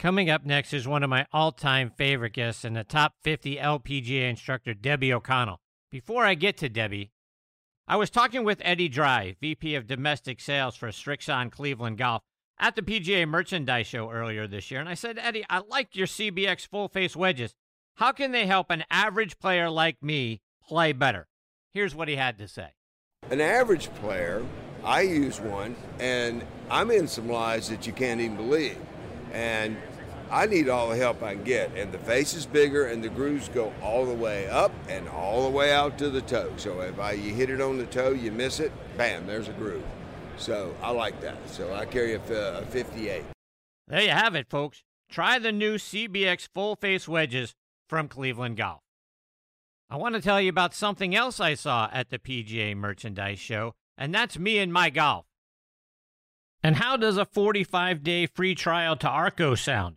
Coming up next is one of my all time favorite guests and the top 50 LPGA instructor, Debbie O'Connell. Before I get to Debbie, I was talking with Eddie Dry, VP of Domestic Sales for Srixon Cleveland Golf, at the PGA Merchandise Show earlier this year, and I said, Eddie, I like your CBX full face wedges. How can they help an average player like me play better? Here's what he had to say. An average player, I use one, and I'm in some lies that you can't even believe. And I need all the help I can get. And the face is bigger, and the grooves go all the way up and all the way out to the toe. So if I, you hit it on the toe, you miss it, bam, there's a groove. So I like that. So I carry a, a 58. There you have it, folks. Try the new CBX full face wedges from Cleveland Golf. I want to tell you about something else I saw at the PGA Merchandise Show, and that's me and my golf. And how does a 45 day free trial to Arccos sound?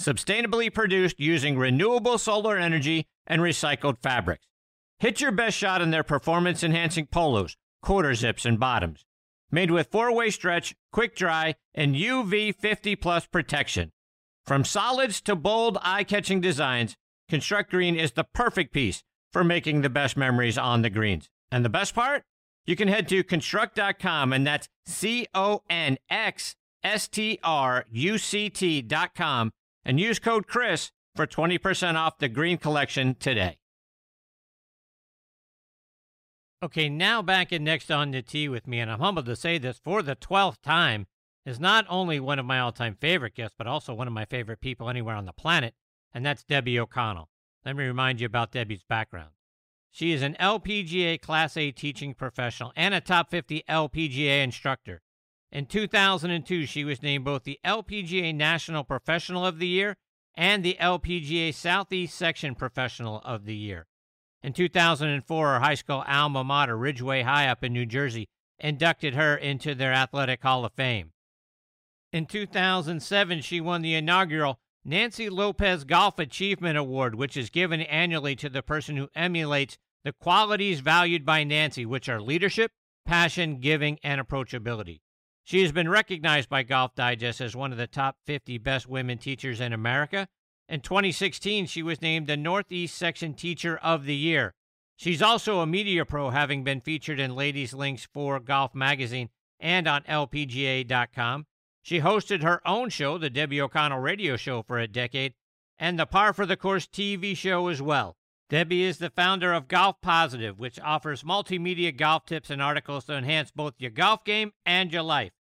sustainably produced using renewable solar energy and recycled fabrics. Hit your best shot in their performance enhancing polos, quarter zips, and bottoms. Made with four way stretch, quick dry, and UV 50 plus protection. From solids to bold, eye catching designs, Conxstruct Green is the perfect piece for making the best memories on the greens. And the best part? You can head to conxstruct.com, and that's C O N X S T R U C T.com, and use code Chris for 20% off the green collection today. Okay, now back in Next on the Tee with me, and I'm humbled to say this for the 12th time, is not only one of my all time favorite guests, but also one of my favorite people anywhere on the planet and that's Debbie O'Connell. Let me remind you about Debbie's background. She is an LPGA Class A teaching professional and a top 50 LPGA instructor. In 2002, she was named both the LPGA National Professional of the Year and the LPGA Southeast Section Professional of the Year. In 2004, her high school alma mater, Ridgeway High up in New Jersey, inducted her into their Athletic Hall of Fame. In 2007, she won the inaugural Nancy Lopez Golf Achievement Award, which is given annually to the person who emulates the qualities valued by Nancy, which are leadership, passion, giving, and approachability. She has been recognized by Golf Digest as one of the top 50 best women teachers in America. In 2016, she was named the Northeast Section Teacher of the Year. She's also a media pro, having been featured in Ladies Links for Golf Magazine and on LPGA.com. She hosted her own show, the Debbie O'Connell Radio Show, for a decade, and the Par for the Course TV show as well. Debbie is the founder of Golf Positive, which offers multimedia golf tips and articles to enhance both your golf game and your life.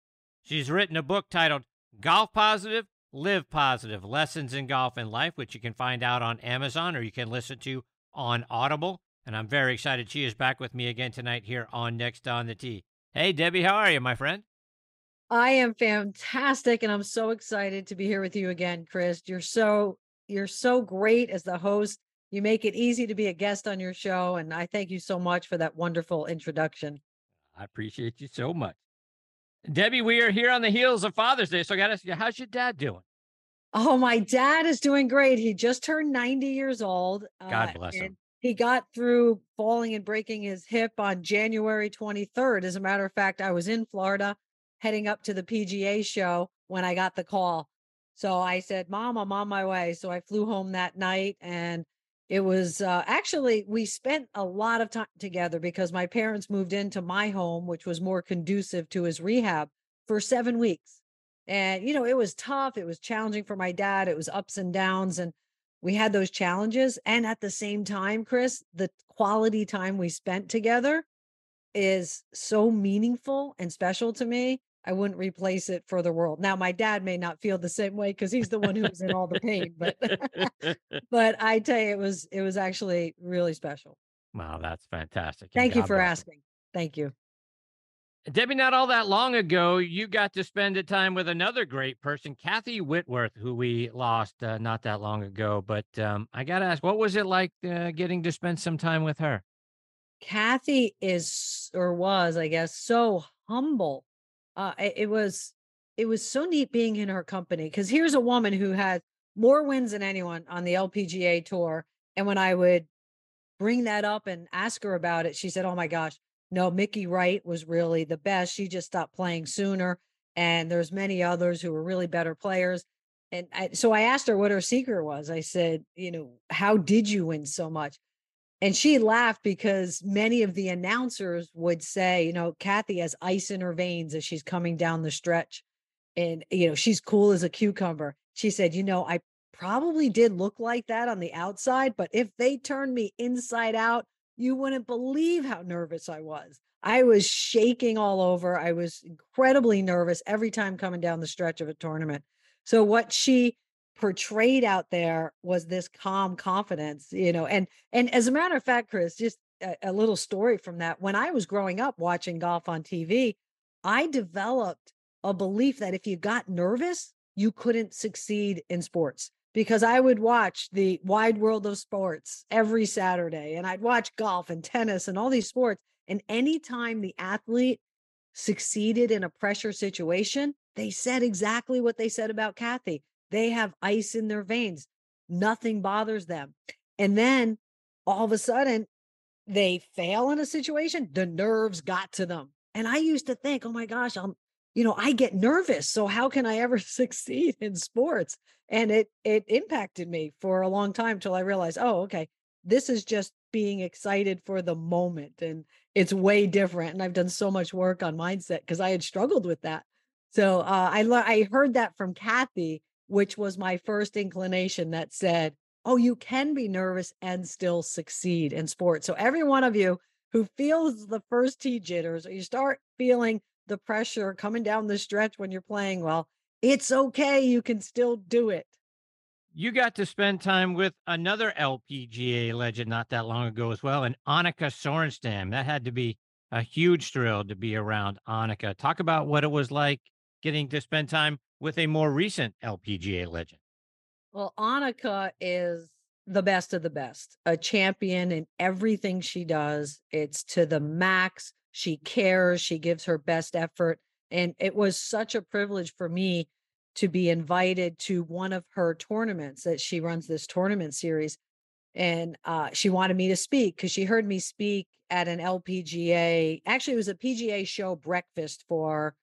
She's written a book titled Golf Positive, Live Positive Lessons in Golf and Life, which you can find out on Amazon or you can listen to on Audible. And I'm very excited she is back with me again tonight here on Next on the Tee. Hey, Debbie, how are you, my friend? I am fantastic and I'm so excited to be here with you again, Chris. You're so you're so great as the host. You make it easy to be a guest on your show and I thank you so much for that wonderful introduction. I appreciate you so much. Debbie, we are here on the heels of Father's Day, so I got to ask you, how's your dad doing? Oh, my dad is doing great. He just turned 90 years old. God uh, bless him. He got through falling and breaking his hip on January 23rd. As a matter of fact, I was in Florida heading up to the PGA show when I got the call. So I said, Mom, I'm on my way. So I flew home that night and it was uh, actually, we spent a lot of time together because my parents moved into my home, which was more conducive to his rehab for seven weeks. And, you know, it was tough. It was challenging for my dad. It was ups and downs. And we had those challenges. And at the same time, Chris, the quality time we spent together is so meaningful and special to me. I wouldn't replace it for the world. Now, my dad may not feel the same way because he's the one who's in all the pain, but but I tell you, it was it was actually really special. wow, that's fantastic. and Thank you God for bless asking. Thank you. Debbie, not all that long ago, you got to spend a time with another great person, Kathy Whitworth, who we lost uh, not that long ago. But um, I got to ask, what was it like uh, getting to spend some time with her? Kathy is or was, I guess, so humble. Uh, it, it was it was so neat being in her company because here's a woman who had more wins than anyone on the LPGA tour. And when I would bring that up and ask her about it, she said, "Oh my gosh, no, Mickey Wright was really the best. She just stopped playing sooner, and there's many others who were really better players." And I, so I asked her what her secret was. I said, "You know, how did you win so much?" And she laughed because many of the announcers would say, you know, Kathy has ice in her veins as she's coming down the stretch. And, you know, she's cool as a cucumber. She said, you know, I probably did look like that on the outside, but if they turned me inside out, you wouldn't believe how nervous I was. I was shaking all over. I was incredibly nervous every time coming down the stretch of a tournament. So, what she portrayed out there was this calm confidence you know and and as a matter of fact chris just a, a little story from that. When i was growing up watching golf on tv i developed a belief that if you got nervous you couldn't succeed in sports because i would watch the wide world of sports every saturday and i'd watch golf and tennis and all these sports. And anytime the athlete succeeded in a pressure situation they said exactly what they said about kathy they have ice in their veins. Nothing bothers them. And then all of a sudden, they fail in a situation, the nerves got to them. And I used to think, oh my gosh, I'm, you know, I get nervous. So how can I ever succeed in sports? And it it impacted me for a long time till I realized, oh, okay, this is just being excited for the moment. And it's way different. And I've done so much work on mindset because I had struggled with that. So uh, I I heard that from Kathy which was my first inclination that said, oh, you can be nervous and still succeed in sports. So, every one of you who feels the first tee jitters or you start feeling the pressure coming down the stretch when you're playing well, it's okay. You can still do it. You got to spend time with another LPGA legend not that long ago as well, and Annika Sorenstam. That had to be a huge thrill to be around Annika. Talk about what it was like getting to spend time with a more recent LPGA legend. Well, Annika is the best of the best, a champion in everything she does. It's to the max. She cares, she gives her best effort. And it was such a privilege for me to be invited to one of her tournaments that she runs this tournament series. And uh, she wanted me to speak because she heard me speak at an LPGA. Actually, it was a PGA show breakfast for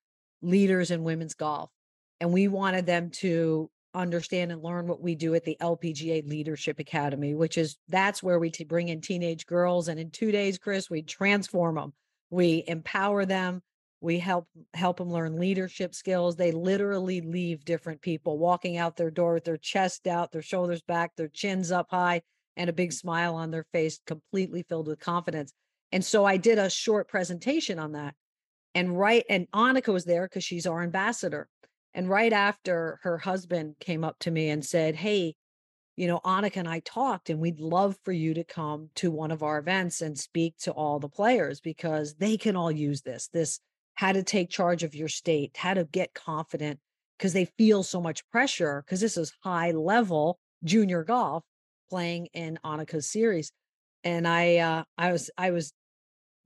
leaders in women's golf and we wanted them to understand and learn what we do at the LPGA Leadership Academy, which is that's where we t- bring in teenage girls, and in two days, Chris, we transform them, we empower them, we help help them learn leadership skills. They literally leave different people walking out their door with their chest out, their shoulders back, their chins up high, and a big mm. smile on their face, completely filled with confidence. And so I did a short presentation on that. And right, and Annika was there because she's our ambassador. And right after her husband came up to me and said, Hey, you know, Annika and I talked, and we'd love for you to come to one of our events and speak to all the players because they can all use this this how to take charge of your state, how to get confident because they feel so much pressure because this is high level junior golf playing in Annika's series. And I uh I was I was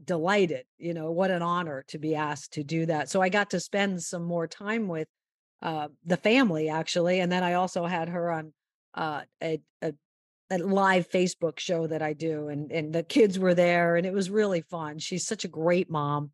delighted, you know, what an honor to be asked to do that. So I got to spend some more time with uh, the family actually, and then I also had her on uh, a, a a live Facebook show that I do, and and the kids were there, and it was really fun. She's such a great mom,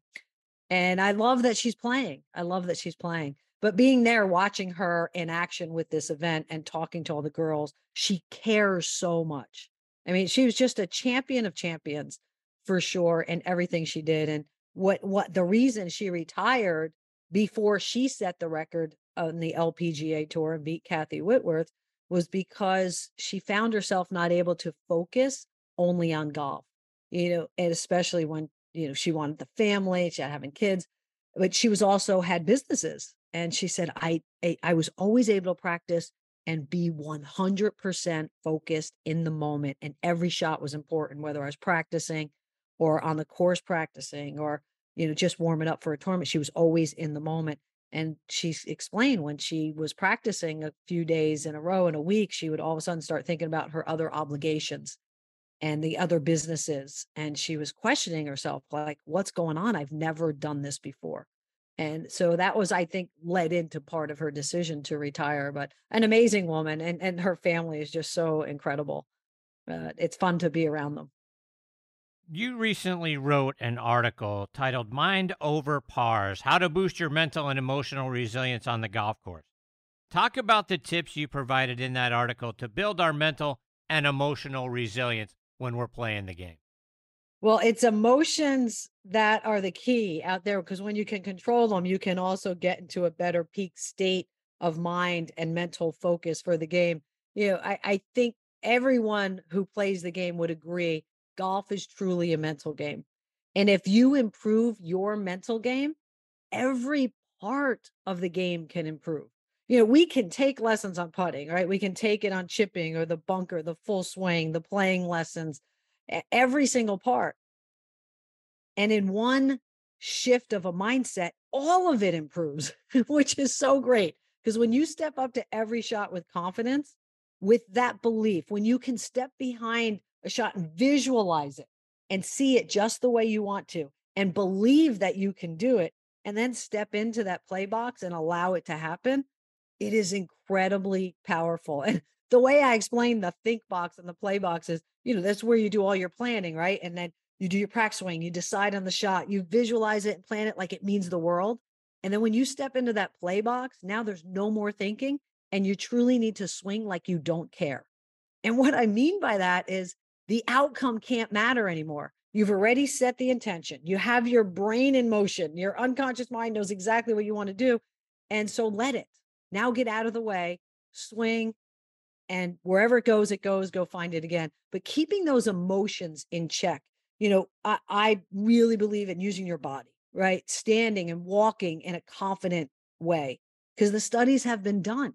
and I love that she's playing. I love that she's playing. But being there, watching her in action with this event and talking to all the girls, she cares so much. I mean, she was just a champion of champions for sure in everything she did. And what what the reason she retired before she set the record on the LPGA tour and beat Kathy Whitworth was because she found herself not able to focus only on golf, you know, and especially when, you know, she wanted the family, she had having kids, but she was also had businesses. And she said, I, I, I was always able to practice and be 100% focused in the moment. And every shot was important, whether I was practicing or on the course practicing or, you know, just warming up for a tournament. She was always in the moment. And she explained when she was practicing a few days in a row in a week, she would all of a sudden start thinking about her other obligations and the other businesses. And she was questioning herself, like, what's going on? I've never done this before. And so that was, I think, led into part of her decision to retire. But an amazing woman, and and her family is just so incredible. Uh, it's fun to be around them. You recently wrote an article titled Mind Over Pars How to Boost Your Mental and Emotional Resilience on the Golf Course. Talk about the tips you provided in that article to build our mental and emotional resilience when we're playing the game. Well, it's emotions that are the key out there because when you can control them, you can also get into a better peak state of mind and mental focus for the game. You know, I, I think everyone who plays the game would agree golf is truly a mental game. And if you improve your mental game, every part of the game can improve. You know, we can take lessons on putting, right? We can take it on chipping or the bunker, the full swing, the playing lessons, every single part. And in one shift of a mindset, all of it improves, which is so great. Because when you step up to every shot with confidence, with that belief, when you can step behind a shot and visualize it and see it just the way you want to and believe that you can do it, and then step into that play box and allow it to happen, it is incredibly powerful. And the way I explain the think box and the play box is, you know, that's where you do all your planning, right? And then you do your practice swing, you decide on the shot, you visualize it and plan it like it means the world. And then when you step into that play box, now there's no more thinking and you truly need to swing like you don't care. And what I mean by that is the outcome can't matter anymore. You've already set the intention. You have your brain in motion. Your unconscious mind knows exactly what you want to do. And so let it. Now get out of the way, swing, and wherever it goes, it goes, go find it again. But keeping those emotions in check. You know, I, I really believe in using your body, right? Standing and walking in a confident way, because the studies have been done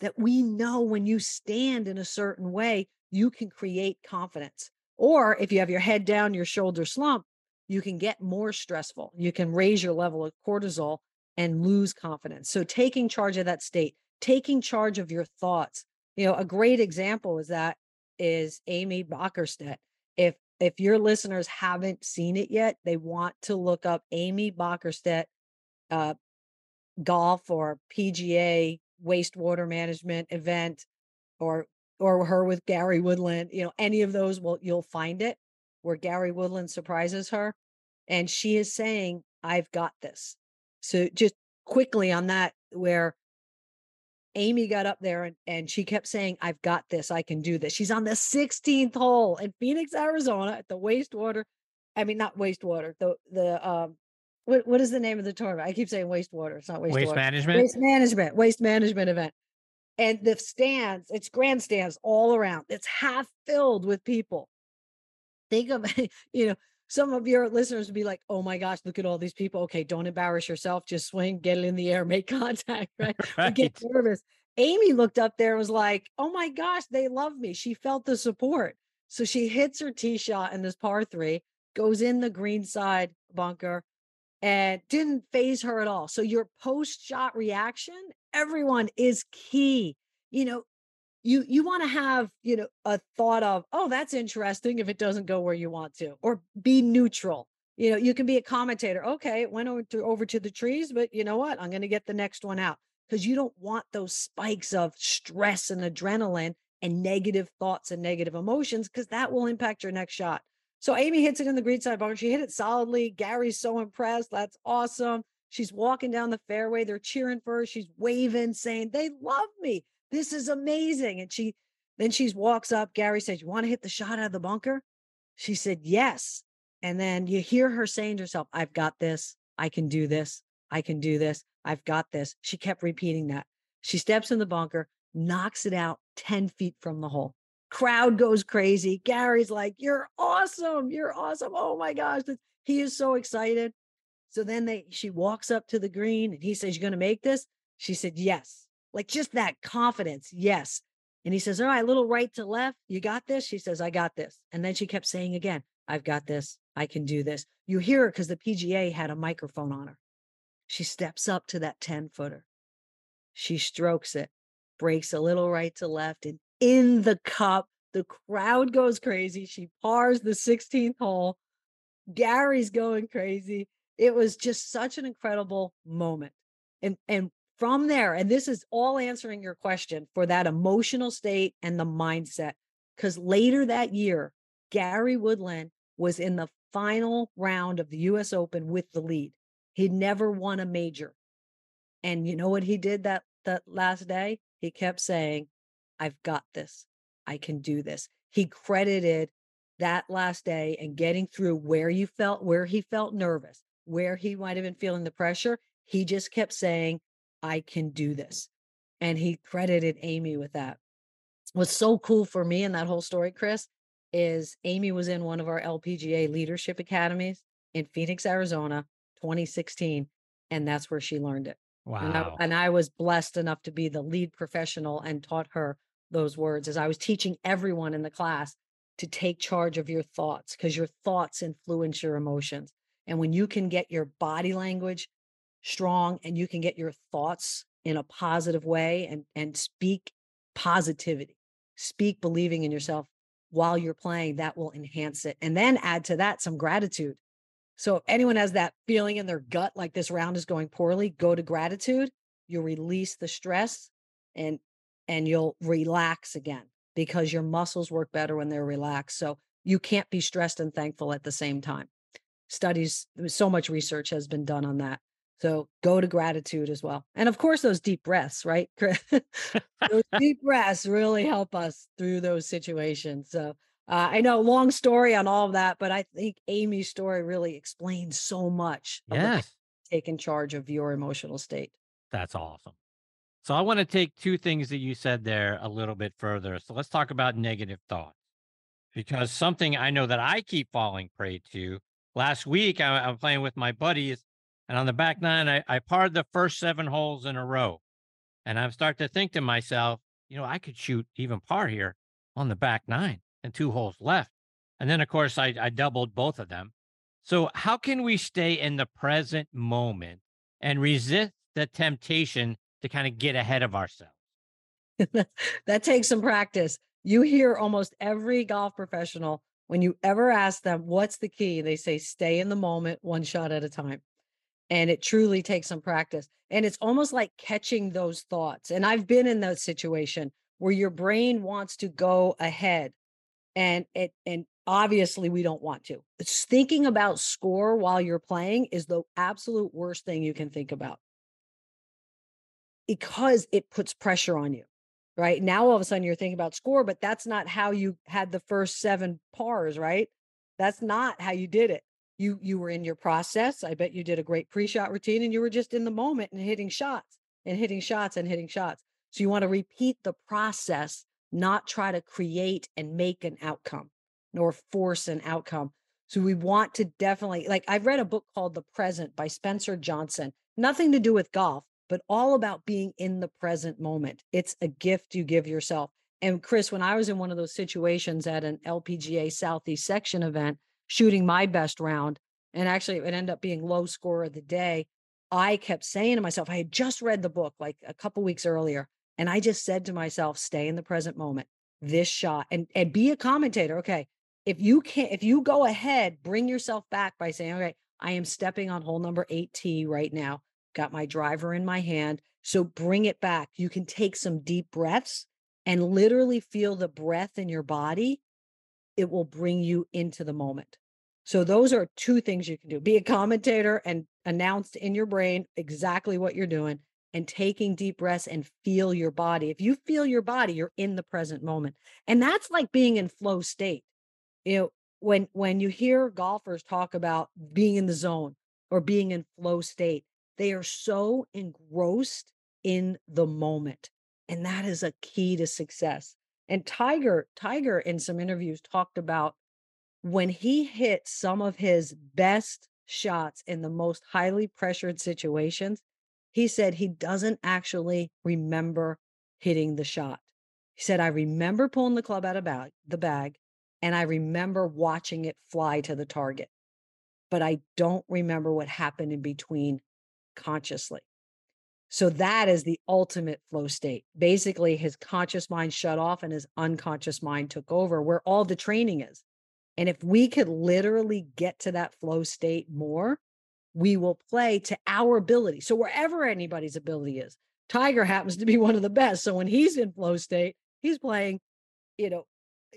that we know when you stand in a certain way, you can create confidence. Or if you have your head down, your shoulder slump, you can get more stressful. You can raise your level of cortisol and lose confidence. So taking charge of that state, taking charge of your thoughts. You know, a great example is that is Amy Bockerstette. If if your listeners haven't seen it yet, they want to look up Amy Bockerstette uh, golf or PGA wastewater management event or or her with Gary Woodland, you know, any of those will you'll find it where Gary Woodland surprises her and she is saying, I've got this. So just quickly on that, where Amy got up there and, and she kept saying, I've got this, I can do this. She's on the 16th hole in Phoenix, Arizona at the wastewater. I mean, not wastewater, the the um what, what is the name of the tournament? I keep saying wastewater. It's not wastewater. Waste management. Waste management. Waste management event and the stands, it's grandstands all around. It's half filled with people. Think of, you know, some of your listeners would be like, oh my gosh, look at all these people. Okay, don't embarrass yourself. Just swing, get it in the air, make contact, right? right. Get nervous. Amy looked up there and was like, oh my gosh, they love me. She felt the support. So she hits her tee shot in this par three, goes in the green side bunker, and didn't phase her at all. So your post shot reaction, everyone is key. You know, you you want to have, you know, a thought of, "Oh, that's interesting if it doesn't go where you want to." Or be neutral. You know, you can be a commentator. Okay, it went over to, over to the trees, but you know what? I'm going to get the next one out because you don't want those spikes of stress and adrenaline and negative thoughts and negative emotions because that will impact your next shot. So Amy hits it in the green side bunker. She hit it solidly. Gary's so impressed. That's awesome. She's walking down the fairway. They're cheering for her. She's waving, saying, They love me. This is amazing. And she then she walks up. Gary says, You want to hit the shot out of the bunker? She said, Yes. And then you hear her saying to herself, I've got this. I can do this. I can do this. I've got this. She kept repeating that. She steps in the bunker. knocks it out 10 feet from the hole. Crowd goes crazy. Gary's like, You're awesome. You're awesome. Oh my gosh. He is so excited. So then they she walks up to the green and he says, You're gonna make this? She said, Yes. Like just that confidence. Yes. And he says, All right, little right to left. You got this? She says, I got this. And then she kept saying again, I've got this. I can do this. You hear her because the PGA had a microphone on her. She steps up to that 10 footer. She strokes it, breaks a little right to left, and in the cup, the crowd goes crazy. She pars the 16th hole. Gary's going crazy. It was just such an incredible moment. And and from there, and this is all answering your question for that emotional state and the mindset. Because later that year, Gary Woodland was in the final round of the US Open with the lead. He'd never won a major. And you know what he did that that last day? He kept saying, I've got this. I can do this. He credited that last day and getting through where you felt where he felt nervous, where he might have been feeling the pressure. He just kept saying, I can do this. And he credited Amy with that. What's so cool for me in that whole story, Chris, is Amy was in one of our LPGA leadership academies in Phoenix, Arizona, 2016. And that's where she learned it. Wow. And I, and I was blessed enough to be the lead professional and taught her those words as I was teaching everyone in the class to take charge of your thoughts because your thoughts influence your emotions. And when you can get your body language strong and you can get your thoughts in a positive way and and speak positivity speak believing in yourself while you're playing that will enhance it and then add to that some gratitude so if anyone has that feeling in their gut like this round is going poorly go to gratitude you'll release the stress and and you'll relax again because your muscles work better when they're relaxed so you can't be stressed and thankful at the same time studies so much research has been done on that so go to gratitude as well. And of course, those deep breaths, right? those deep breaths really help us through those situations. So uh, I know long story on all of that, but I think Amy's story really explains so much. Yes. Taking charge of your emotional state. That's awesome. So I want to take two things that you said there a little bit further. So let's talk about negative thoughts because something I know that I keep falling prey to. Last week, I, I'm playing with my buddies and on the back nine, I, I parred the first seven holes in a row. And I'm starting to think to myself, you know, I could shoot even par here on the back nine and two holes left. And then, of course, I, I doubled both of them. So, how can we stay in the present moment and resist the temptation to kind of get ahead of ourselves? that takes some practice. You hear almost every golf professional when you ever ask them, What's the key? They say, Stay in the moment, one shot at a time and it truly takes some practice and it's almost like catching those thoughts and i've been in that situation where your brain wants to go ahead and it and obviously we don't want to it's thinking about score while you're playing is the absolute worst thing you can think about because it puts pressure on you right? Now all of a sudden you're thinking about score but that's not how you had the first seven pars right? That's not how you did it. You you were in your process. I bet you did a great pre-shot routine and you were just in the moment and hitting shots and hitting shots and hitting shots. So you want to repeat the process not try to create and make an outcome nor force an outcome. So we want to definitely like i've read a book called the present by spencer johnson nothing to do with golf but all about being in the present moment it's a gift you give yourself and chris when i was in one of those situations at an lpga southeast section event shooting my best round. And actually, it ended up being low score of the day. I kept saying to myself, I had just read the book like a couple weeks earlier. And I just said to myself, stay in the present moment, this shot, and, and be a commentator. Okay. If you can't, if you go ahead, bring yourself back by saying, okay, I am stepping on hole number 8T right now. Got my driver in my hand. So bring it back. You can take some deep breaths and literally feel the breath in your body it will bring you into the moment. So those are two things you can do. Be a commentator and announce in your brain exactly what you're doing and taking deep breaths and feel your body. If you feel your body, you're in the present moment. And that's like being in flow state. You know, when when you hear golfers talk about being in the zone or being in flow state, they are so engrossed in the moment. And that is a key to success. And Tiger, Tiger in some interviews talked about when he hit some of his best shots in the most highly pressured situations, he said he doesn't actually remember hitting the shot. He said, I remember pulling the club out of bag, the bag and I remember watching it fly to the target, but I don't remember what happened in between consciously. So that is the ultimate flow state. Basically, his conscious mind shut off and his unconscious mind took over, where all the training is. And if we could literally get to that flow state more, we will play to our ability. So wherever anybody's ability is, Tiger happens to be one of the best. So when he's in flow state, he's playing, you know,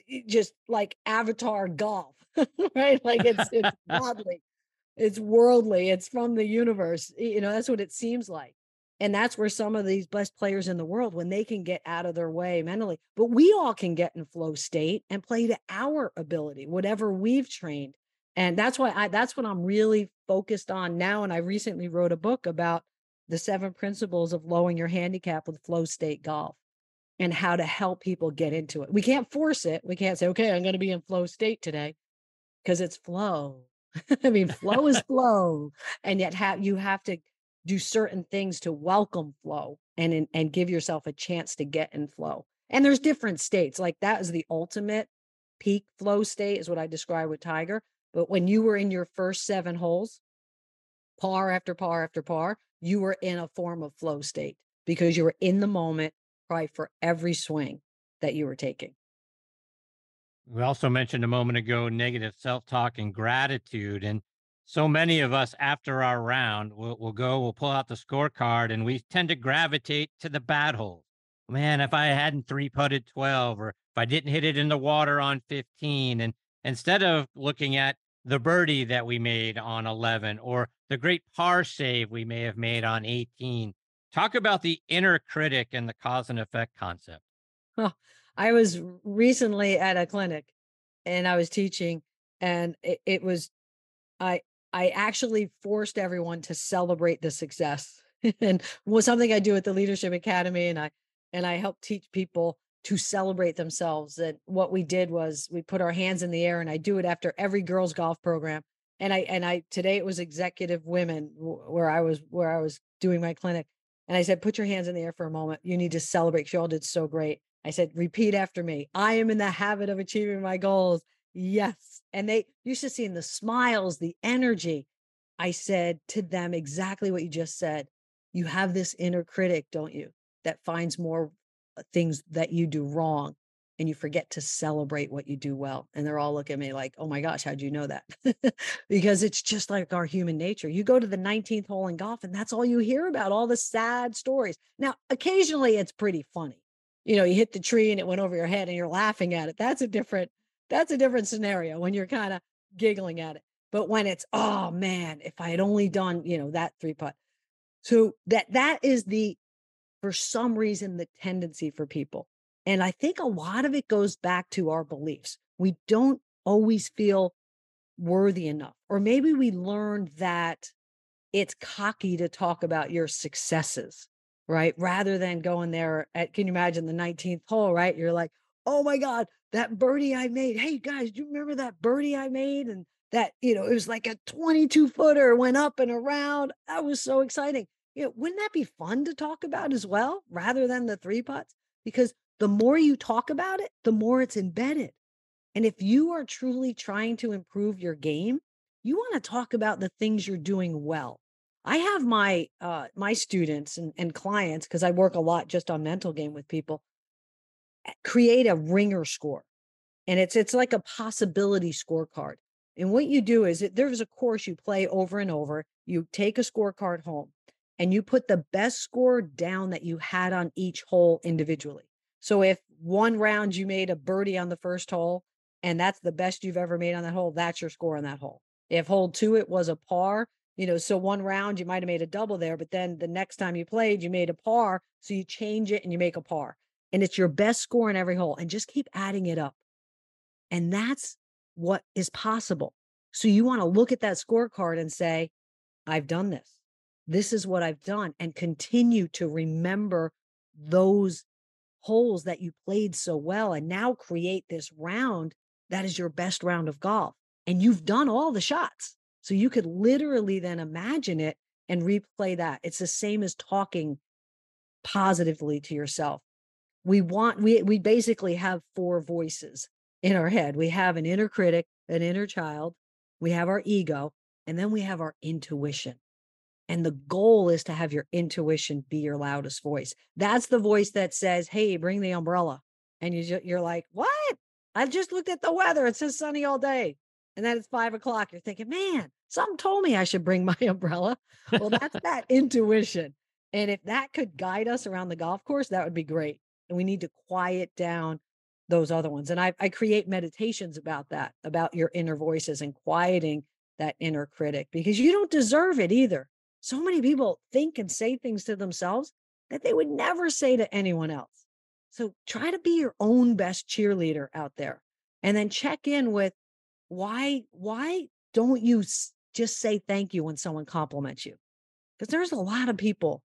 eh, just like avatar golf, right? Like it's it's godly, it's worldly, it's from the universe. You know, that's what it seems like. And that's where some of these best players in the world, when they can get out of their way mentally, but we all can get in flow state and play to our ability, whatever we've trained. And that's why I that's what I'm really focused on now. And I recently wrote a book about the seven principles of lowering your handicap with flow state golf and how to help people get into it. We can't force it. We can't say, okay, I'm going to be in flow state today because it's flow. I mean, flow is flow. And yet have you have to do certain things to welcome flow and and give yourself a chance to get in flow. And there's different states. Like that is the ultimate peak flow state is what I describe with Tiger. But when you were in your first seven holes, par after par after par, you were in a form of flow state because you were in the moment, right, for every swing that you were taking. We also mentioned a moment ago negative self talk and gratitude. And so many of us after our round will we'll go, we'll pull out the scorecard and we tend to gravitate to the bad holes. Man, if I hadn't three putted 12 or if I didn't hit it in the water on 15, and instead of looking at the birdie that we made on 11 or the great par save we may have made on 18, talk about the inner critic and the cause and effect concept. I was recently at a clinic and I was teaching, and it, it was I I actually forced everyone to celebrate the success. and was something I do at the Leadership Academy and I and I help teach people to celebrate themselves. And what we did was we put our hands in the air and I do it after every girls golf program. And I and I today it was executive women where I was where I was doing my clinic. And I said, put your hands in the air for a moment. You need to celebrate. You all did so great. I said, repeat after me. I am in the habit of achieving my goals. Yes. And they, you should see in the smiles, the energy. I said to them exactly what you just said. You have this inner critic, don't you, that finds more uh, things that you do wrong and you forget to celebrate what you do well. And they're all looking at me like, oh my gosh, how'd you know that? because it's just like our human nature. You go to the 19th hole in golf and that's all you hear about, all the sad stories. Now, occasionally it's pretty funny. You know, you hit the tree and it went over your head and you're laughing at it. That's a different that's a different scenario when you're kind of giggling at it. But when it's, oh man, if I had only done, you know, that three putt. So that that is the for some reason the tendency for people. And I think a lot of it goes back to our beliefs. We don't always feel worthy enough. Or maybe we learned that it's cocky to talk about your successes, right? Rather than going there at, can you imagine the 19th hole, right? You're like, oh my God, that birdie I made. Hey guys, do you remember that birdie I made? And that, you know, it was like a 22 footer, went up and around. That was so exciting. You know, wouldn't that be fun to talk about as well, rather than the three putts? Because the more you talk about it, the more it's embedded. And if you are truly trying to improve your game, you want to talk about the things you're doing well. I have my uh, my students and, and clients because I work a lot just on mental game with people create a ringer score and it's it's like a possibility scorecard and what you do is it, there's a course you play over and over you take a scorecard home and you put the best score down that you had on each hole individually. So if one round you made a birdie on the first hole and that's the best you've ever made on that hole that's your score on that hole. If hole two it was a par you know so one round you might have made a double there but then the next time you played you made a par so you change it and you make a par and it's your best score in every hole and just keep adding it up. And that's what is possible. So you want to look at that scorecard and say, I've done this. This is what I've done and continue to remember those holes that you played so well and now create this round that is your best round of golf. And you've done all the shots. So you could literally then imagine it and replay that. It's the same as talking positively to yourself. We want we we basically have four voices in our head. We have an inner critic, an inner child, we have our ego, and then we have our intuition. And the goal is to have your intuition be your loudest voice. That's the voice that says, "Hey, bring the umbrella." And you you're like, "What? I just looked at the weather. It says sunny all day." And then it's five o'clock. You're thinking, "Man, something told me I should bring my umbrella." Well, that's that intuition. And if that could guide us around the golf course, that would be great. And we need to quiet down those other ones. And I, I create meditations about that, about your inner voices and quieting that inner critic because you don't deserve it either. So many people think and say things to themselves that they would never say to anyone else. So try to be your own best cheerleader out there and then check in with why why don't you just say thank you when someone compliments you? Because there's a lot of people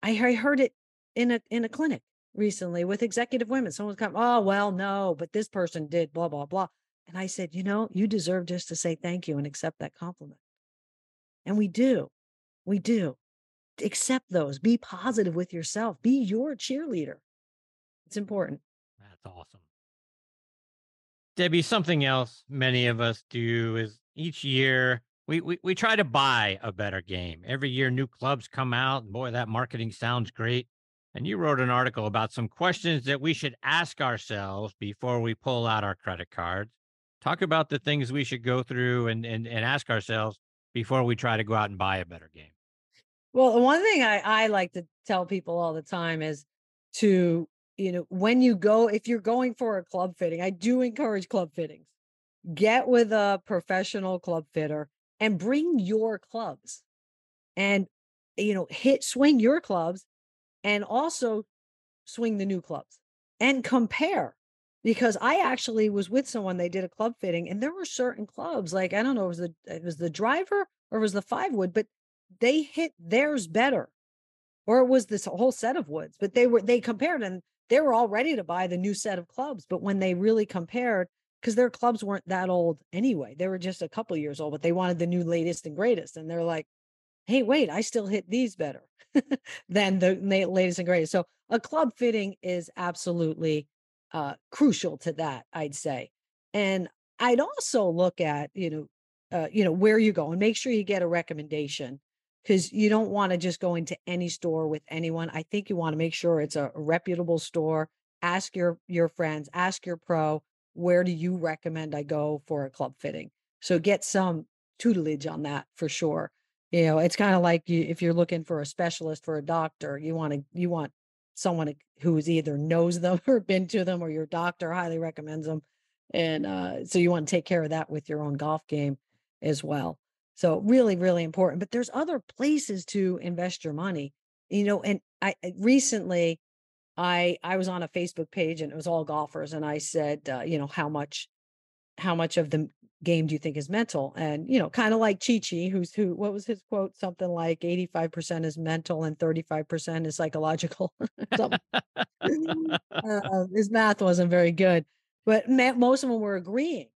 I, I heard it in a in a clinic recently with executive women. Someone's come, oh well, no, but this person did blah blah blah. And I said, you know, you deserve just to say thank you and accept that compliment. And we do, we do. Accept those. Be positive with yourself. Be your cheerleader. It's important. That's awesome. Debbie, something else many of us do is each year we, we we try to buy a better game. Every year new clubs come out, boy, that marketing sounds great. And you wrote an article about some questions that we should ask ourselves before we pull out our credit cards. Talk about the things we should go through and and, and ask ourselves before we try to go out and buy a better game. Well, one thing I, I like to tell people all the time is to, you know, when you go, if you're going for a club fitting, I do encourage club fittings. Get with a professional club fitter and bring your clubs and you know hit swing your clubs and also swing the new clubs and compare because I actually was with someone they did a club fitting and there were certain clubs like I don't know it was the it was the driver or it was the five wood but they hit theirs better or it was this whole set of woods but they were they compared and they were all ready to buy the new set of clubs but when they really compared because their clubs weren't that old anyway. They were just a couple years old, but they wanted the new latest and greatest. And they're like, hey, wait, I still hit these better than the latest and greatest. So a club fitting is absolutely uh, crucial to that, I'd say. And I'd also look at, you know, uh, you know, where you go and make sure you get a recommendation because you don't want to just go into any store with anyone. I think you want to make sure it's a reputable store. Ask your your friends, ask your pro where do you recommend I go for a club fitting? So get some tutelage on that for sure. You know, it's kind of like you, if you're looking for a specialist for a doctor, you want to you want someone who's either knows them or been to them or your doctor highly recommends them. And uh, so you want to take care of that with your own golf game as well. So really, really important. But there's other places to invest your money. You know, and I recently I I was on a Facebook page and it was all golfers, and I said, uh, you know, how much how much of the game do you think is mental? And you know, kind of like Chi Chi, who's who? What was his quote? Something like eighty five percent is mental and thirty five percent is psychological. uh, his math wasn't very good, but most of them were agreeing.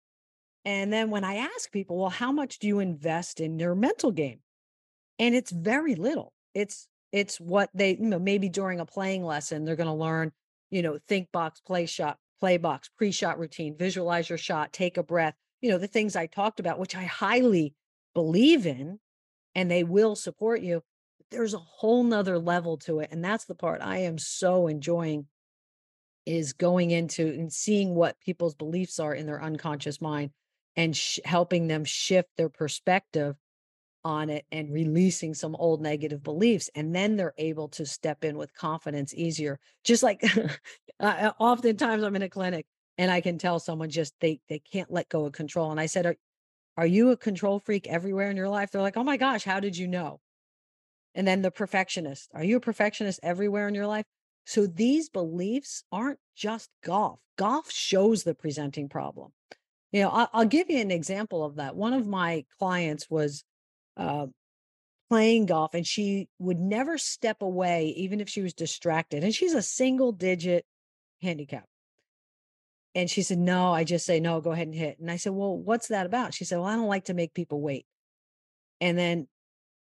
And then when I ask people, well, how much do you invest in your mental game? And it's very little. It's it's what they, you know, maybe during a playing lesson, they're going to learn, you know, think box, play shot, play box, pre shot routine, visualize your shot, take a breath, you know, the things I talked about, which I highly believe in and they will support you. There's a whole nother level to it. And that's the part I am so enjoying is going into and seeing what people's beliefs are in their unconscious mind and sh- helping them shift their perspective on it and releasing some old negative beliefs and then they're able to step in with confidence easier just like uh, oftentimes i'm in a clinic and i can tell someone just they they can't let go of control and i said are, are you a control freak everywhere in your life? They're like oh my gosh how did you know? And then the perfectionist are you a perfectionist everywhere in your life? So these beliefs aren't just golf. Golf shows the presenting problem you know I'll, I'll give you an example of that one of my clients was uh, playing golf and she would never step away even if she was distracted and she's a single digit handicap. And she said, No, I just say, No, go ahead and hit. And I said, Well, what's that about? She said, Well, I don't like to make people wait. And then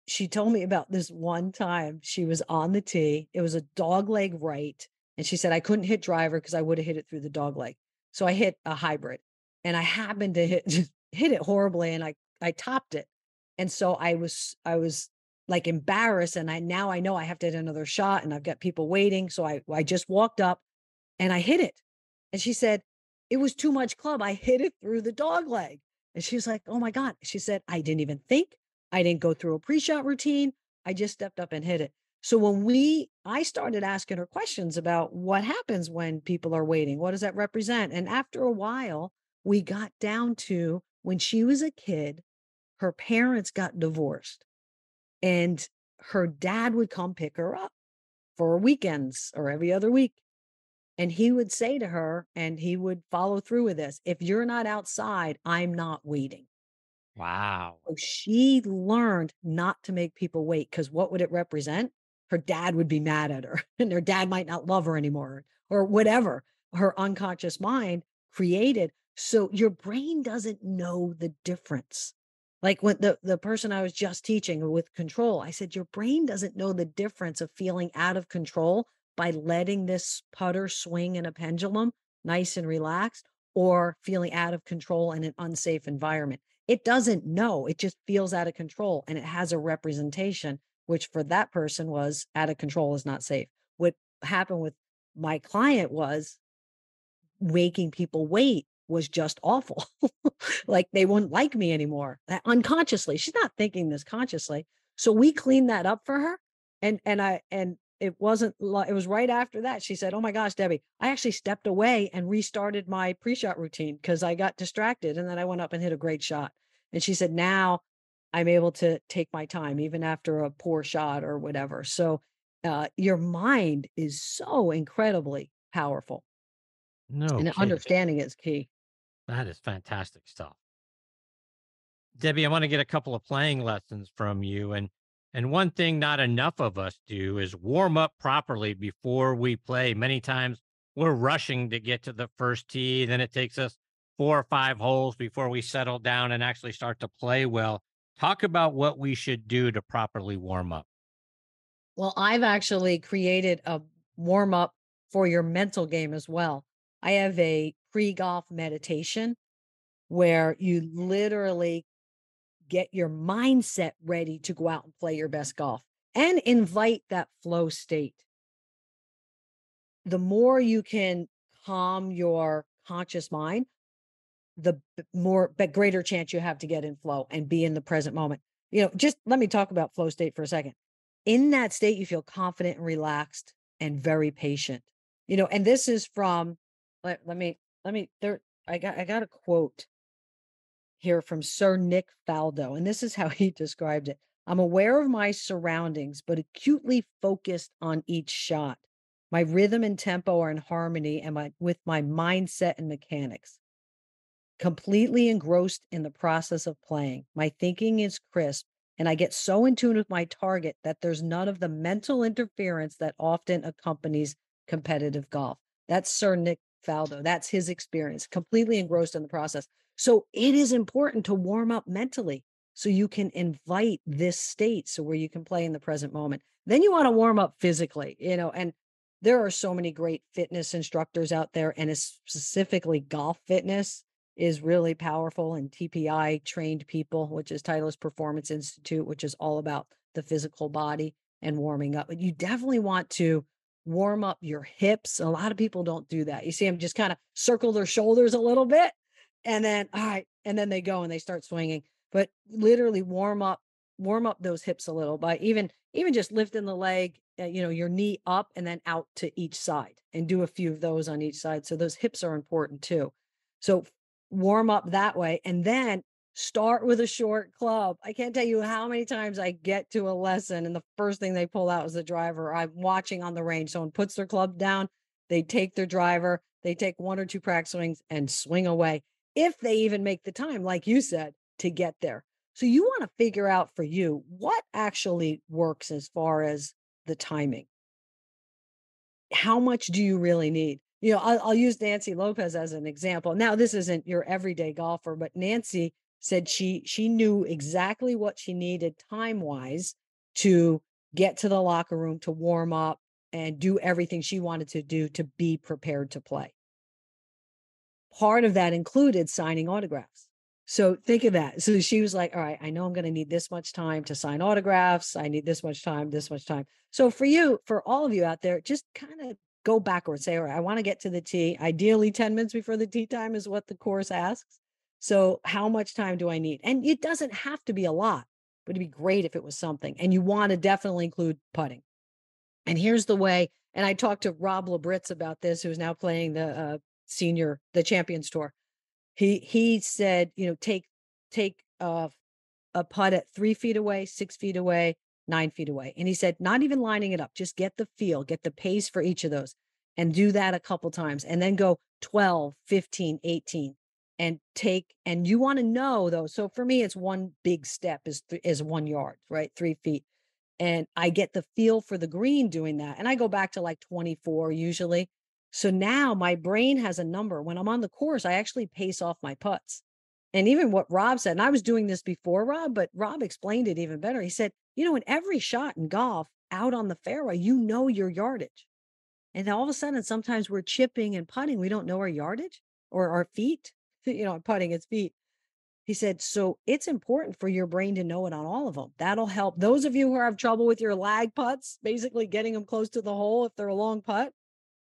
she told me about this one time she was on the tee. It was a dog leg right. And she said, I couldn't hit driver because I would have hit it through the dog leg. So I hit a hybrid and I happened to hit hit it horribly and I I topped it. And so I was I was like embarrassed and I now I know I have to hit another shot and I've got people waiting. So I I just walked up and I hit it. And she said, it was too much club. I hit it through the dog leg. And she was like, oh my God. She said, I didn't even think. I didn't go through a pre-shot routine. I just stepped up and hit it. So when we, I started asking her questions about what happens when people are waiting. What does that represent? And after a while, we got down to when she was a kid, her parents got divorced and her dad would come pick her up for weekends or every other week. And he would say to her, and he would follow through with this if you're not outside, I'm not waiting. Wow. So she learned not to make people wait because what would it represent? Her dad would be mad at her and her dad might not love her anymore or whatever her unconscious mind created. So your brain doesn't know the difference. Like when the, the person I was just teaching with control, I said, Your brain doesn't know the difference of feeling out of control by letting this putter swing in a pendulum nice and relaxed or feeling out of control in an unsafe environment. It doesn't know. It just feels out of control and it has a representation, which for that person was out of control is not safe. What happened with my client was making people wait was just awful. like they wouldn't like me anymore That unconsciously. She's not thinking this consciously. So we cleaned that up for her. And, and I, and it wasn't, it was right after that. She said, Oh my gosh, Debbie, I actually stepped away and restarted my pre shot routine because I got distracted. And then I went up and hit a great shot. And she said, Now I'm able to take my time, even after a poor shot or whatever. So uh, your mind is so incredibly powerful. No. and kidding. understanding is key. That is fantastic stuff. Debbie, I want to get a couple of playing lessons from you. And and one thing not enough of us do is warm up properly before we play. Many times we're rushing to get to the first tee, then it takes us four or five holes before we settle down and actually start to play well. Talk about what we should do to properly warm up. Well, I've actually created a warm up for your mental game as well. I have a pre golf meditation where you literally get your mindset ready to go out and play your best golf and invite that flow state. The more you can calm your conscious mind, the more but greater chance you have to get in flow and be in the present moment. You know, just let me talk about flow state for a second. In that state, you feel confident and relaxed and very patient. You know, and this is from let, let me let me there I got I got a quote here from Sir Nick Faldo, and this is how he described it. I'm aware of my surroundings, but acutely focused on each shot. My rhythm and tempo are in harmony and my, with my mindset and mechanics. Completely engrossed in the process of playing. My thinking is crisp, and I get so in tune with my target that there's none of the mental interference that often accompanies competitive golf. That's Sir Nick Faldo. That's his experience, completely engrossed in the process. So it is important to warm up mentally so you can invite this state so where you can play in the present moment. Then you want to warm up physically, you know, and there are so many great fitness instructors out there and specifically golf fitness is really powerful and TPI trained people, which is Titleist Performance Institute, which is all about the physical body and warming up. But you definitely want to warm up your hips. A lot of people don't do that. You see them just kind of circle their shoulders a little bit and then all right and then they go and they start swinging but literally warm up warm up those hips a little by even even just lifting the leg uh, you know your knee up and then out to each side and do a few of those on each side so those hips are important too so warm up that way and then start with a short club i can't tell you how many times i get to a lesson and the first thing they pull out is the driver i'm watching on the range someone puts their club down they take their driver they take one or two practice swings and swing away if they even make the time, like you said, to get there. So you want to figure out for you what actually works as far as the timing. How much do you really need? you know, I'll, I'll use Nancy Lopez as an example. Now, this isn't your everyday golfer, but Nancy said she she knew exactly what she needed time wise to get to the locker room to warm up and do everything she wanted to do to be prepared to play. Part of that included signing autographs. So think of that. So she was like, all right, I know I'm going to need this much time to sign autographs. I need this much time, this much time. So for you, for all of you out there, just kind of go backwards. Say, all right, I want to get to the tee. Ideally, 10 minutes before the tee time is what the course asks. So how much time do I need? And it doesn't have to be a lot, but it'd be great if it was something. And you want to definitely include putting. And here's the way. And I talked to Rob Labritz about this, who's now playing the uh, senior, the Champions Tour. He he said, you know, take take uh, a putt at three feet away, six feet away, nine feet away. And he said, not even lining it up, just get the feel, get the pace for each of those and do that a couple times and then go 12, 15, 18 and take and you want to know though so for me it's one big step is th- is one yard right three feet and i get the feel for the green doing that and i go back to like 24 usually so now my brain has a number. When i'm on the course i actually pace off my putts and even what rob said and i was doing this before rob but rob explained it even better. He said you know in every shot in golf out on the fairway you know your yardage and all of a sudden sometimes we're chipping and putting we don't know our yardage or our feet you know, putting its feet. He said, so it's important for your brain to know it on all of them. That'll help those of you who have trouble with your lag putts, basically getting them close to the hole if they're a long putt.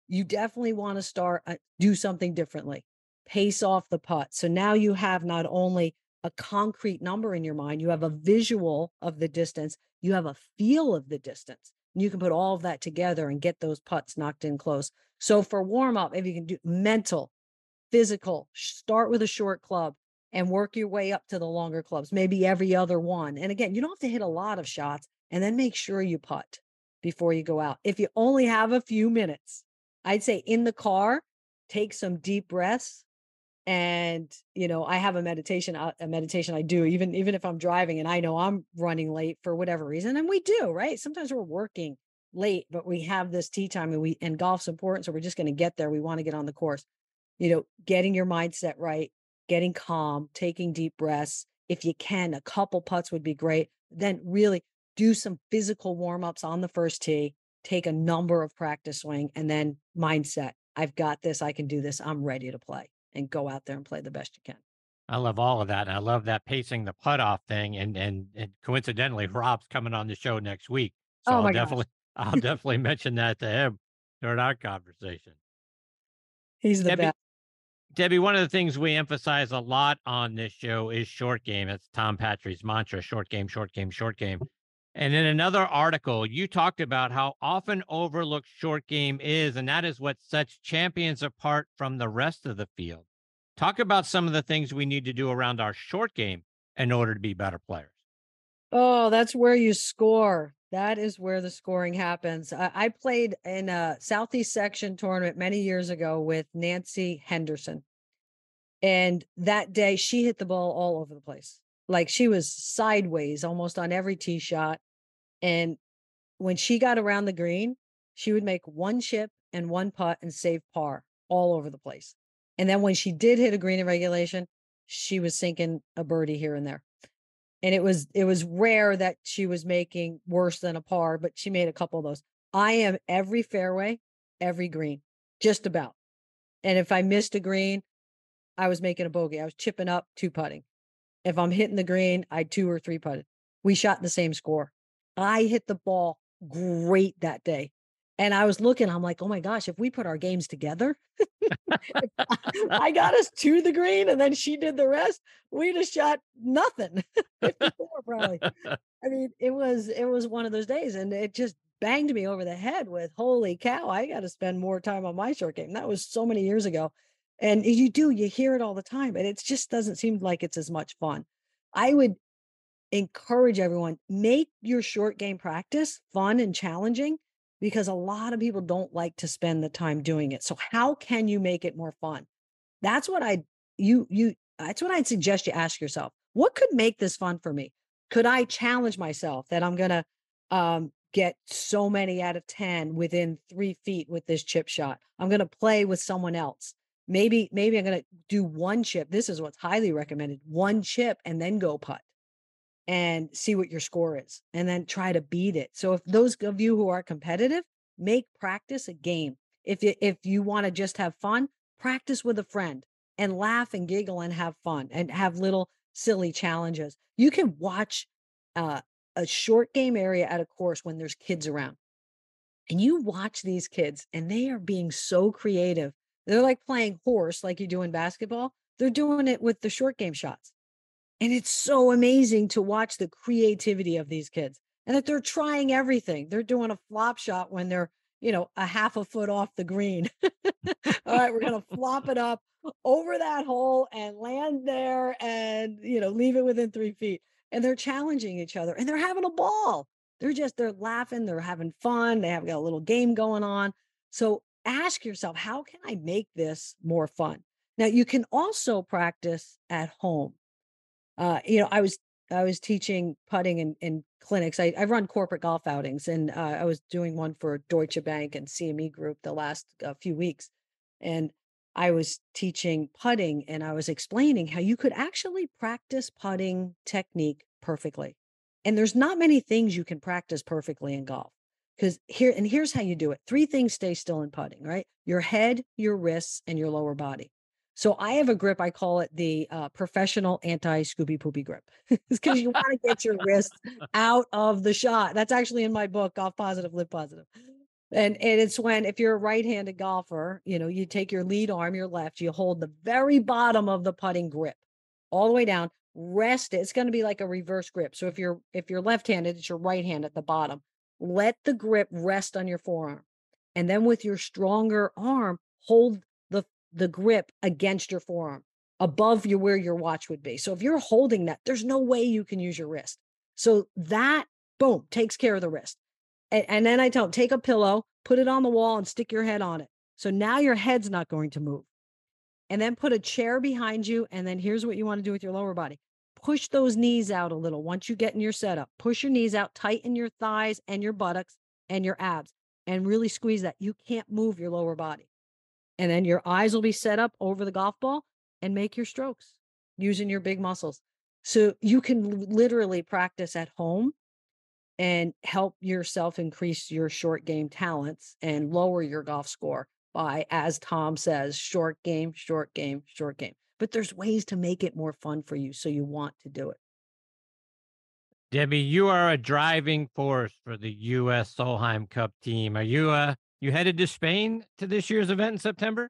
You definitely want to start uh, do something differently. Pace off the putt. So now you have not only a concrete number in your mind, you have a visual of the distance, you have a feel of the distance. And you can put all of that together and get those putts knocked in close. So for warm up, if you can do mental, physical. Start with a short club and work your way up to the longer clubs, maybe every other one. And again, you don't have to hit a lot of shots and then make sure you putt before you go out. If you only have a few minutes, I'd say in the car, take some deep breaths. And you know, I have a meditation, uh, a meditation I do, even even if I'm driving and I know I'm running late for whatever reason, and we do, right? Sometimes we're working late, but we have this tee time, and we and golf's important, so we're just going to get there. We want to get on the course you know, getting your mindset right, getting calm, taking deep breaths. If you can, a couple putts would be great. Then really do some physical warm ups on the first tee, take a number of practice swing, and then mindset. I've got this. I can do this. I'm ready to play and go out there and play the best you can. I love all of that. And I love that pacing the putt off thing. And and and coincidentally, Rob's coming on the show next week. So Oh I'll definitely I'll definitely mention that to him during our conversation. He's the Debbie, best. Debbie, one of the things we emphasize a lot on this show is short game. It's Tom Patrick's mantra short game, short game, short game. And in another article, you talked about how often overlooked short game is, and that is what sets champions apart from the rest of the field. Talk about some of the things we need to do around our short game in order to be better players. Oh, that's where you score. That is where the scoring happens. I, played in a Southeast Section tournament many years ago with Nancy Henderson. And that day she hit the ball all over the place. Like she was sideways almost on every tee shot. And when she got around the green, she would make one chip and one putt and save par all over the place. And then when she did hit a green in regulation, she was sinking a birdie here and there. And it was it was rare that she was making worse than a par, but she made a couple of those. I am every fairway, every green, just about. And if I missed a green, I was making a bogey. I was chipping up, two putting. If I'm hitting the green, I two or three putted. We shot the same score. I hit the ball great that day. And I was looking, I'm like, oh my gosh, if we put our games together, I got us to the green and then she did the rest. We just shot nothing. 54 probably. I mean, it was it was one of those days and it just banged me over the head with holy cow, I got to spend more time on my short game. That was so many years ago. And you do, you hear it all the time, and it just doesn't seem like it's as much fun. I would encourage everyone make your short game practice fun and challenging because a lot of people don't like to spend the time doing it. So how can you make it more fun? That's what I you you that's what I'd suggest you ask yourself. What could make this fun for me? Could I challenge myself that I'm to um get so many out of 10 within three feet with this chip shot. I'm to play with someone else. Maybe, maybe I'm to do one chip. This is what's highly recommended one chip and then go putt and see what your score is and then try to beat it. So if those of you who are competitive, make practice a game. If you, if you want to just have fun, practice with a friend and laugh and giggle and have fun and have little silly challenges. You can watch uh, a short game area at a course when there's kids around. And you watch these kids and they are being so creative. They're like playing horse like you do in basketball. They're doing it with the short game shots. And it's so amazing to watch the creativity of these kids and that they're trying everything. They're doing a flop shot when they're, you know, a half a foot off the green. All right, we're going to flop it up over that hole and land there and, you know, leave it within three feet and they're challenging each other and they're having a ball. They're just they're laughing, they're having fun, they have got a little game going on. So ask yourself, how can I make this more fun? Now you can also practice at home. Uh, you know, I was I was teaching putting in, in clinics. I, I run corporate golf outings, and uh, I was doing one for Deutsche Bank and CME Group the last uh, few weeks. And I was teaching putting and I was explaining how you could actually practice putting technique perfectly. And there's not many things you can practice perfectly in golf. Because here, and here's how you do it three things stay still in putting, right? Your head, your wrists, and your lower body. So I have a grip, I call it the uh, professional anti Scooby Poopy grip. It's because you want to get your wrist out of the shot. That's actually in my book, Golf Positive, Live Positive. And, and it's when if you're a right-handed golfer, you know, you take your lead arm, your left, you hold the very bottom of the putting grip all the way down, rest it. It's going to be like a reverse grip. So if you're if you're left-handed, it's your right hand at the bottom. Let the grip rest on your forearm. And then with your stronger arm, hold the grip against your forearm above you where your watch would be. So if you're holding that, there's no way you can use your wrist. So that boom takes care of the wrist. And, and then I tell them, take a pillow, put it on the wall, and stick your head on it. So now your head's not going to move. And then put a chair behind you. And then here's what you want to do with your lower body push those knees out a little once you get in your setup. Push your knees out, tighten your thighs and your buttocks and your abs, and really squeeze that. You can't move your lower body. And then your eyes will be set up over the golf ball and make your strokes using your big muscles. So you can literally practice at home and help yourself increase your short game talents and lower your golf score by, as Tom says, short game, short game, short game. But there's ways to make it more fun for you. So you want to do it. Debbie, you are a driving force for the U.S. Solheim Cup team. Are you uh you headed to Spain to this year's event in September?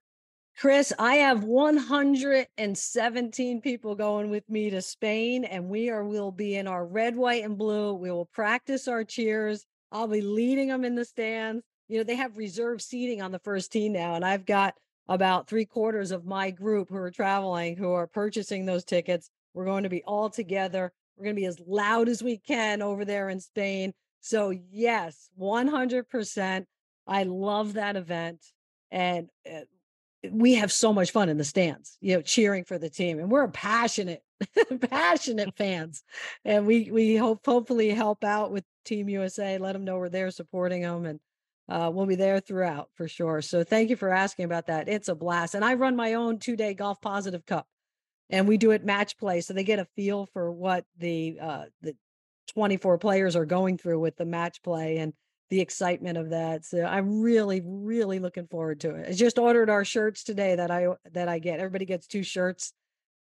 Chris, I have 117 people going with me to Spain, and we are will be in our red, white, and blue. We will practice our cheers. I'll be leading them in the stands. You know, they have reserved seating on the first tee now, and I've got about three quarters of my group who are traveling who are purchasing those tickets. We're going to be all together. We're going to be as loud as we can over there in Spain. So, yes, 100%. I love that event. And uh, we have so much fun in the stands, you know, cheering for the team, and we're passionate, passionate fans, and we we hope hopefully help out with Team USA, let them know we're there supporting them, and uh, we'll be there throughout for sure. So thank you for asking about that. It's a blast, and I run my own two day golf positive cup, and we do it match play, so they get a feel for what the uh, the 24 players are going through with the match play and the excitement of that. So I'm really, really looking forward to it. I just ordered our shirts today that I that I get. Everybody gets two shirts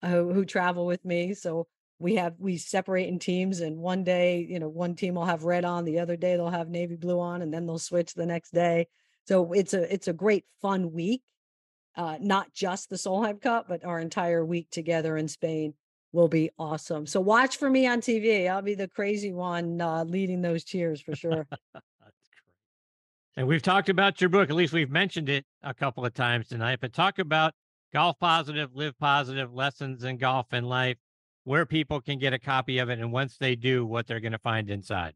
uh, who, who travel with me. So we have we separate in teams, and one day, you know, one team will have red on, the other day they'll have navy blue on, and then they'll switch the next day. So it's a it's a great fun week. Uh, not just the Solheim Cup, but our entire week together in Spain will be awesome. So watch for me on TV. I'll be the crazy one uh, leading those cheers for sure. And we've talked about your book, at least we've mentioned it a couple of times tonight, but talk about golf positive, live positive lessons in golf and life, where people can get a copy of it. And once they do, what they're going to find inside.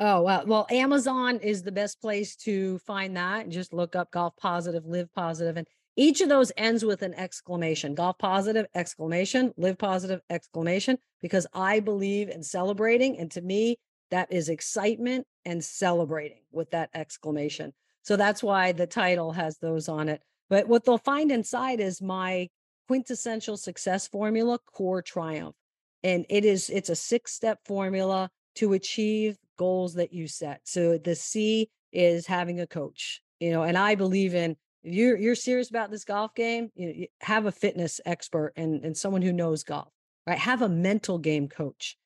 Oh, well, well, Amazon is the best place to find that. Just look up golf positive, live positive, and each of those ends with an exclamation golf positive, exclamation, live positive, exclamation, because I believe in celebrating. And to me, that is excitement and celebrating with that exclamation. So that's why the title has those on it. But what they'll find inside is my quintessential success formula, core triumph. And it is it's a six-step formula to achieve goals that you set. So the C is having a coach. You know, and I believe in if you're you're serious about this golf game, you, know, you have a fitness expert and and someone who knows golf, right? Have a mental game coach.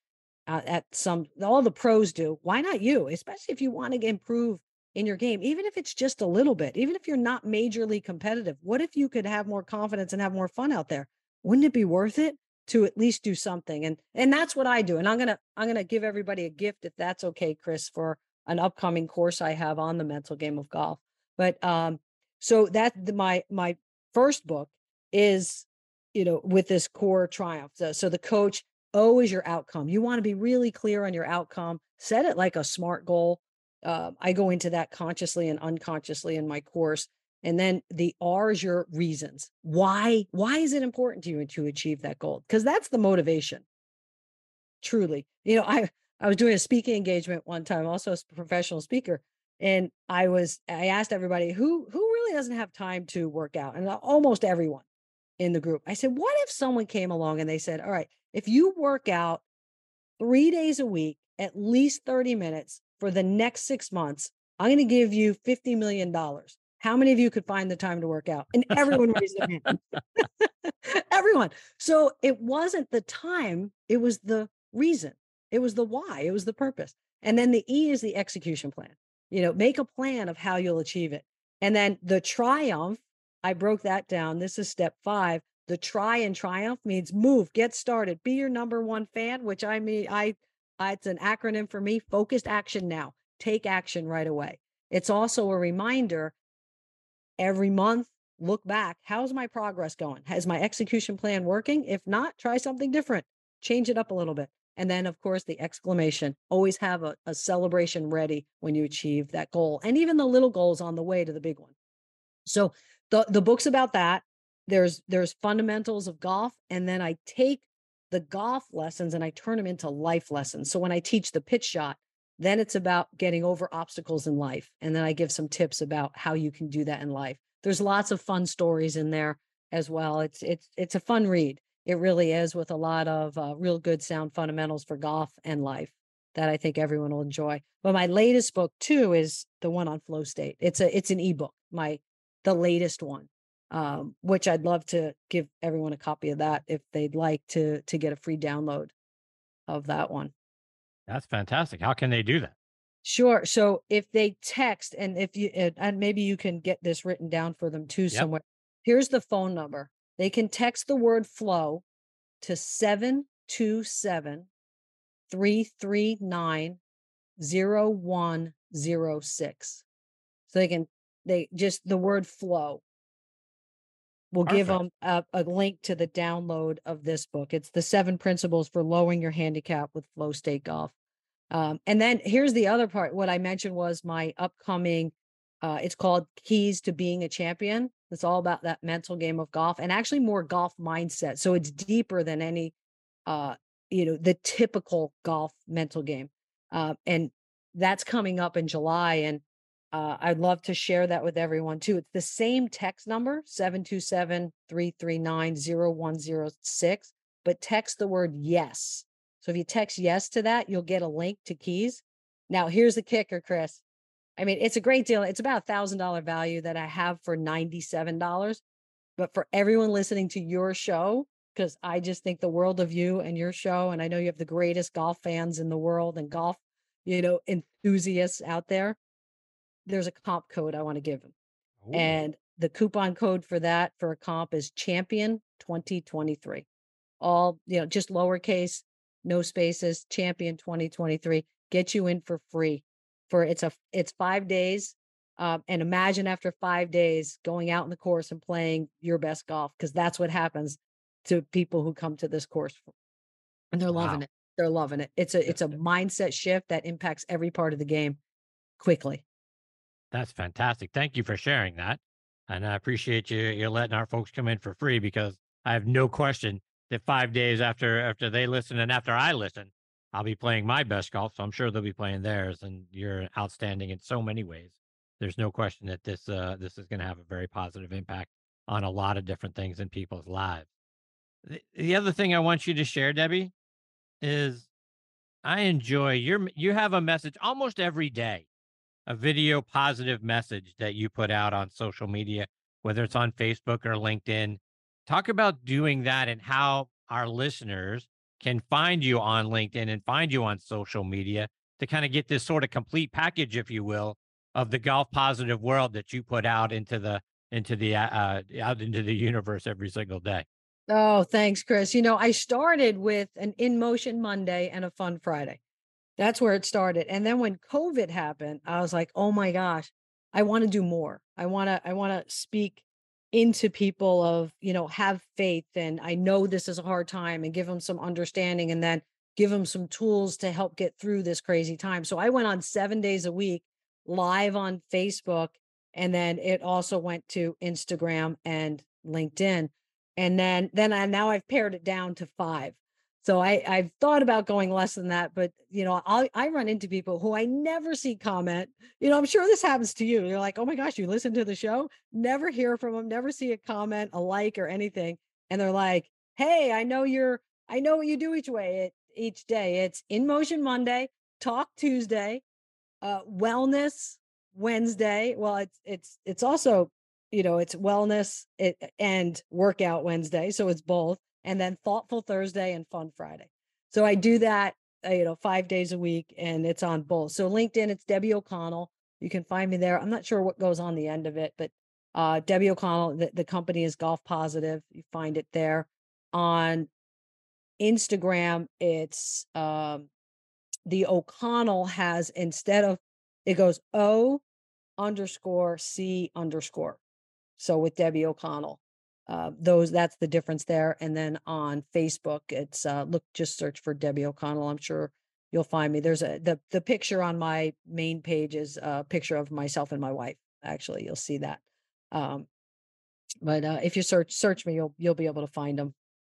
Uh, at some all the pros do. Why not you? Especially if you want to improve in your game, even if it's just a little bit, even if you're not majorly competitive. What if you could have more confidence and have more fun out there? Wouldn't it be worth it to at least do something? And and that's what I do. And I'm gonna I'm gonna give everybody a gift if that's okay, Chris, for an upcoming course I have on the mental game of golf. But um, so that my my first book is, you know, with this core triumph. So, so the coach O is your outcome. You want to be really clear on your outcome. Set it like a smart goal. Uh, I go into that consciously and unconsciously in my course. And then the R is your reasons. Why? Why is it important to you to achieve that goal? Because that's the motivation. Truly, you know, I I was doing a speaking engagement one time, also a professional speaker, and I was I asked everybody who who really doesn't have time to work out, and almost everyone in the group. I said, what if someone came along and they said, all right, if you work out three days a week, at least 30 minutes for the next six months, I'm going to give you $50 million. How many of you could find the time to work out? And everyone raised their hand. everyone. So it wasn't the time, it was the reason, it was the why, it was the purpose. And then the E is the execution plan you know make a plan of how you'll achieve it and then the triumph i broke that down this is step five the try and triumph means move get started be your number one fan which i mean i, I it's an acronym for me focused action now take action right away it's also a reminder every month look back how's my progress going has my execution plan working if not try something different change it up a little bit and then, of course, the exclamation always have a, a, celebration ready when you achieve that goal, and even the little goals on the way to the big one. So the, the book's about that. There's there's fundamentals of golf, and then I take the golf lessons and I turn them into life lessons. So when I teach the pitch shot, then it's about getting over obstacles in life. And then I give some tips about how you can do that in life. There's lots of fun stories in there as well. It's it's it's a fun read it really is with a lot of uh, real good sound fundamentals for golf and life that I think everyone will enjoy. But my latest book too is the one on flow state. It's a it's an ebook, my the latest one, um, which I'd love to give everyone a copy of that if they'd like to to get a free download of that one. That's fantastic. How can they do that? Sure. So if they text, and if you and maybe you can get this written down for them too yep. somewhere. Here's the phone number they can text the word flow to 727 339 0106. So they can, they just the word flow will give them a, a, link to the download of this book. It's the seven principles for lowering your handicap with flow state golf. Um, and then here's the other part. What I mentioned was my upcoming, uh, it's called Keys to Being a Champion. It's all about that mental game of golf and actually more golf mindset. So it's deeper than any, uh, you know, the typical golf mental game. Uh, and that's coming up in July. And uh, I'd love to share that with everyone too. It's the same text number, 727 339 0106, but text the word yes. So if you text yes to that, you'll get a link to keys. Now, here's the kicker, Chris. I mean, it's a great deal. It's about a thousand dollar value that I have for $97. But for everyone listening to your show, because I just think the world of you and your show, and I know you have the greatest golf fans in the world and golf, you know, enthusiasts out there. There's a comp code I want to give them. Ooh. And the coupon code for that for a comp is champion 2023. All, you know, just lowercase, no spaces, champion 2023. Get you in for free for it's a it's five days um, and imagine after five days going out in the course and playing your best golf because that's what happens to people who come to this course and they're loving wow. it they're loving it it's a it's a mindset shift that impacts every part of the game quickly that's fantastic thank you for sharing that and i appreciate you you're letting our folks come in for free because i have no question that five days after after they listen and after i listen I'll be playing my best golf, so I'm sure they'll be playing theirs. And you're outstanding in so many ways. There's no question that this uh, this is going to have a very positive impact on a lot of different things in people's lives. The, the other thing I want you to share, Debbie, is I enjoy your you have a message almost every day, a video positive message that you put out on social media, whether it's on Facebook or LinkedIn. Talk about doing that and how our listeners can find you on LinkedIn and find you on social media to kind of get this sort of complete package, if you will, of the golf positive world that you put out into the into the uh, out into the universe every single day. Oh, thanks, Chris. You know, I started with an in motion Monday and a fun Friday. That's where it started. And then when COVID happened, I was like, oh my gosh, I want to do more. I want to, I want to speak into people of, you know, have faith. And I know this is a hard time and give them some understanding and then give them some tools to help get through this crazy time. So I went on seven days a week live on Facebook. And then it also went to Instagram and LinkedIn and then then I now I've pared it down to five. So I I've thought about going less than that, but you know I I run into people who I never see comment. You know I'm sure this happens to you. You're like, oh my gosh, you listen to the show, never hear from them, never see a comment, a like, or anything, and they're like, hey, I know you're I know what you do each way it, each day. It's in motion Monday, talk Tuesday, uh, wellness Wednesday. Well, it's it's it's also you know, it's wellness it, and workout Wednesday. So it's both. And then thoughtful Thursday and fun Friday. So I do that, uh, you know, five days a week and it's on both. So LinkedIn, it's Debbie O'Connell. You can find me there. I'm not sure what goes on the end of it, but uh, Debbie O'Connell, the, the company is Golf Positive. You find it there. On Instagram, it's um, the O'Connell has instead of it goes O underscore C underscore. So with Debbie O'Connell, uh, those that's the difference there. And then on Facebook, it's uh, look just search for Debbie O'Connell. I'm sure you'll find me. There's a the the picture on my main page is a picture of myself and my wife. Actually, you'll see that. Um, but uh, if you search search me, you'll you'll be able to find them,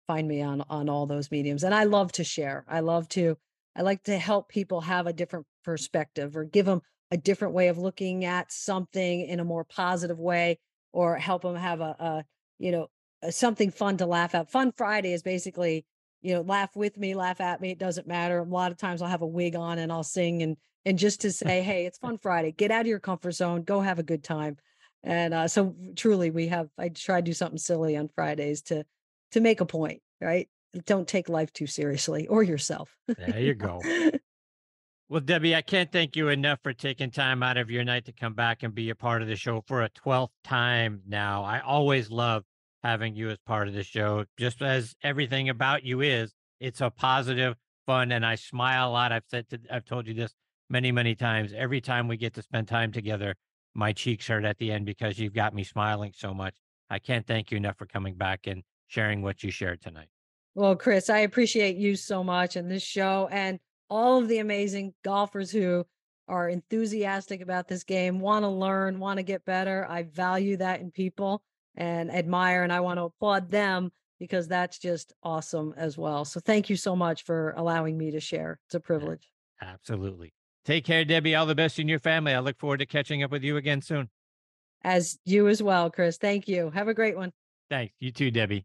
find me on on all those mediums. And I love to share. I love to I like to help people have a different perspective or give them a different way of looking at something in a more positive way or help them have a, a you know something fun to laugh at. Fun Friday is basically you know laugh with me, laugh at me. It doesn't matter. A lot of times I'll have a wig on and I'll sing and and just to say, hey, it's Fun Friday. Get out of your comfort zone. Go have a good time. And uh, so truly, we have. I try to do something silly on Fridays to to make a point, right? Don't take life too seriously or yourself. There you go. Well, Debbie, I can't thank you enough for taking time out of your night to come back and be a part of the show for a 12th time now. I always love having you as part of the show, just as everything about you is. It's a positive, fun, and I smile a lot. I've said to, I've told you this many, many times. Every time we get to spend time together, my cheeks hurt at the end because you've got me smiling so much. I can't thank you enough for coming back and sharing what you shared tonight. Well, Chris, I appreciate you so much and this show. And all of the amazing golfers who are enthusiastic about this game, want to learn, want to get better. I value that in people and admire, and I want to applaud them because that's just awesome as well. So thank you so much for allowing me to share. It's a privilege. Absolutely. Take care, Debbie. All the best in your family. I look forward to catching up with you again soon. As you as well, Chris. Thank you. Have a great one. Thanks. You too, Debbie.